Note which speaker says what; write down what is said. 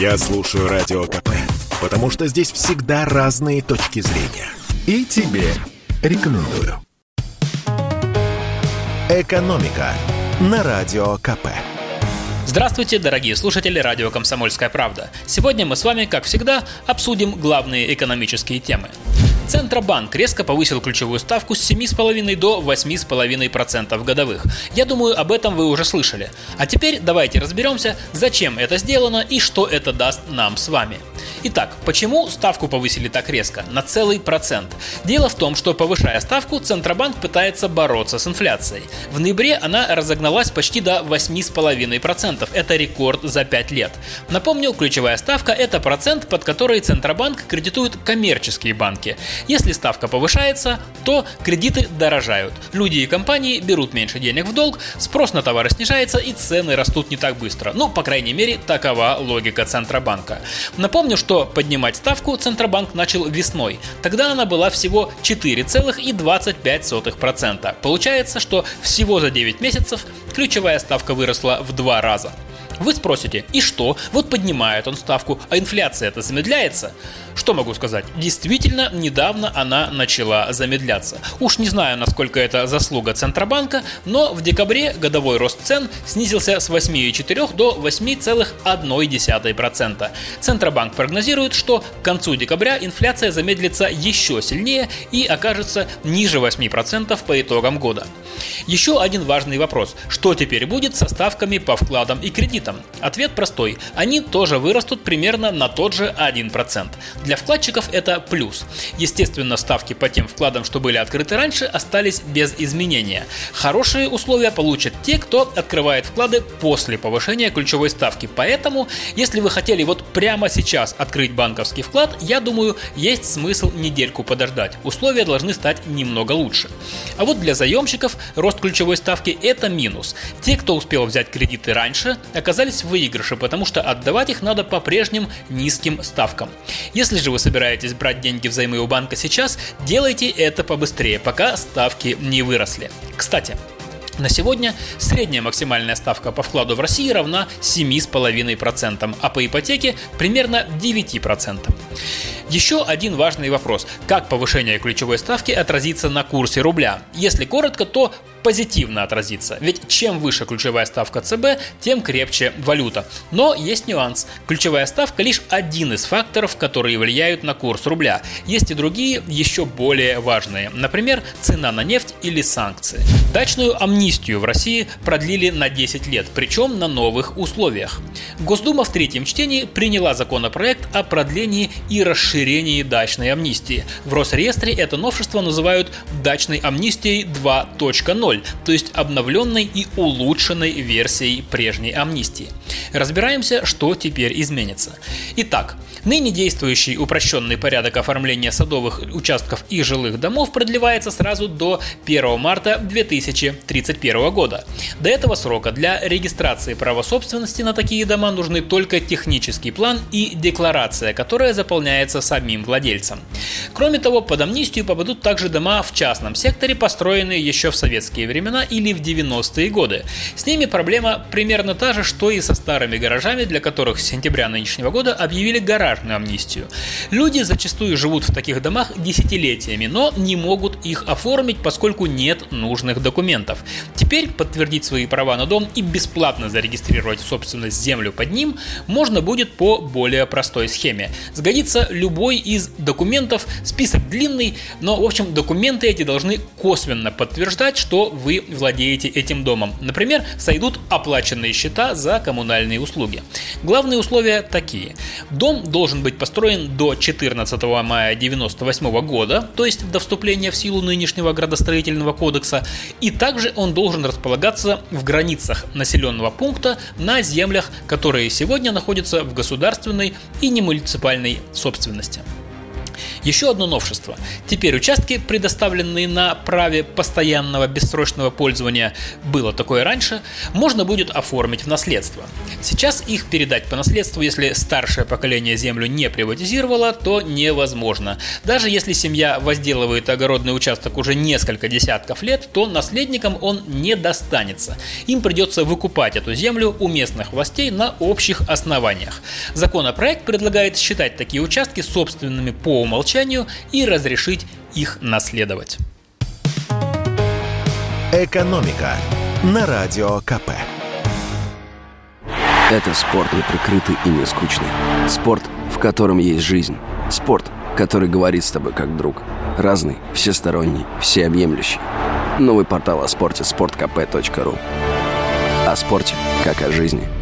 Speaker 1: Я слушаю Радио КП, потому что здесь всегда разные точки зрения. И тебе рекомендую. «Экономика» на Радио КП.
Speaker 2: Здравствуйте, дорогие слушатели радио «Комсомольская правда». Сегодня мы с вами, как всегда, обсудим главные экономические темы. Центробанк резко повысил ключевую ставку с 7,5 до 8,5% годовых. Я думаю, об этом вы уже слышали. А теперь давайте разберемся, зачем это сделано и что это даст нам с вами. Итак, почему ставку повысили так резко, на целый процент? Дело в том, что повышая ставку, Центробанк пытается бороться с инфляцией. В ноябре она разогналась почти до 8,5%. Это рекорд за 5 лет. Напомню, ключевая ставка – это процент, под который Центробанк кредитует коммерческие банки. Если ставка повышается, то кредиты дорожают. Люди и компании берут меньше денег в долг, спрос на товары снижается и цены растут не так быстро. Ну, по крайней мере, такова логика Центробанка. Напомню, что поднимать ставку Центробанк начал весной. Тогда она была всего 4,25%. Получается, что всего за 9 месяцев ключевая ставка выросла в два раза. Вы спросите, и что? Вот поднимает он ставку, а инфляция это замедляется? Что могу сказать? Действительно, недавно она начала замедляться. Уж не знаю, насколько это заслуга Центробанка, но в декабре годовой рост цен снизился с 8,4 до 8,1%. Центробанк прогнозирует, что к концу декабря инфляция замедлится еще сильнее и окажется ниже 8% по итогам года. Еще один важный вопрос. Что теперь будет со ставками по вкладам и кредитам? Ответ простой. Они тоже вырастут примерно на тот же 1%. Для вкладчиков это плюс. Естественно, ставки по тем вкладам, что были открыты раньше, остались без изменения. Хорошие условия получат те, кто открывает вклады после повышения ключевой ставки. Поэтому, если вы хотели вот прямо сейчас открыть банковский вклад, я думаю, есть смысл недельку подождать. Условия должны стать немного лучше. А вот для заемщиков рост ключевой ставки – это минус. Те, кто успел взять кредиты раньше, оказались в выигрыше, потому что отдавать их надо по прежним низким ставкам. Если же вы собираетесь брать деньги взаймы у банка сейчас, делайте это побыстрее, пока ставки не выросли. Кстати, на сегодня средняя максимальная ставка по вкладу в России равна 7,5%, а по ипотеке примерно 9%. Еще один важный вопрос. Как повышение ключевой ставки отразится на курсе рубля? Если коротко, то позитивно отразится. Ведь чем выше ключевая ставка ЦБ, тем крепче валюта. Но есть нюанс. Ключевая ставка лишь один из факторов, которые влияют на курс рубля. Есть и другие, еще более важные. Например, цена на нефть или санкции. Дачную амнистию в России продлили на 10 лет, причем на новых условиях. Госдума в третьем чтении приняла законопроект о продлении и расширении дачной амнистии. В Росреестре это новшество называют дачной амнистией 2.0 2.0, то есть обновленной и улучшенной версией прежней амнистии. Разбираемся, что теперь изменится. Итак, ныне действующий упрощенный порядок оформления садовых участков и жилых домов продлевается сразу до 1 марта 2031 года. До этого срока для регистрации права собственности на такие дома нужны только технический план и декларация, которая заполняется самим владельцем. Кроме того, под амнистию попадут также дома в частном секторе, построенные еще в советские времена или в 90-е годы. С ними проблема примерно та же, что и со старыми гаражами, для которых с сентября нынешнего года объявили гаражную амнистию. Люди зачастую живут в таких домах десятилетиями, но не могут их оформить, поскольку нет нужных документов. Теперь подтвердить свои права на дом и бесплатно зарегистрировать собственность землю под ним можно будет по более простой схеме. Сгодится любой из документов, список длинный, но в общем документы эти должны косвенно подтверждать, что вы владеете этим домом. Например, сойдут оплаченные счета за коммунальные услуги. Главные условия такие. Дом должен быть построен до 14 мая 1998 года, то есть до вступления в силу нынешнего градостроительного кодекса, и также он должен располагаться в границах населенного пункта на землях, которые сегодня находятся в государственной и немуниципальной собственности. Еще одно новшество. Теперь участки, предоставленные на праве постоянного бессрочного пользования, было такое раньше, можно будет оформить в наследство. Сейчас их передать по наследству, если старшее поколение землю не приватизировало, то невозможно. Даже если семья возделывает огородный участок уже несколько десятков лет, то наследникам он не достанется. Им придется выкупать эту землю у местных властей на общих основаниях. Законопроект предлагает считать такие участки собственными по умолчанию и разрешить их наследовать.
Speaker 1: Экономика на радио КП.
Speaker 3: Это спорт не прикрытый и не скучный. Спорт, в котором есть жизнь. Спорт, который говорит с тобой как друг. Разный, всесторонний, всеобъемлющий. Новый портал о спорте – sportkp.ru О спорте, как о жизни –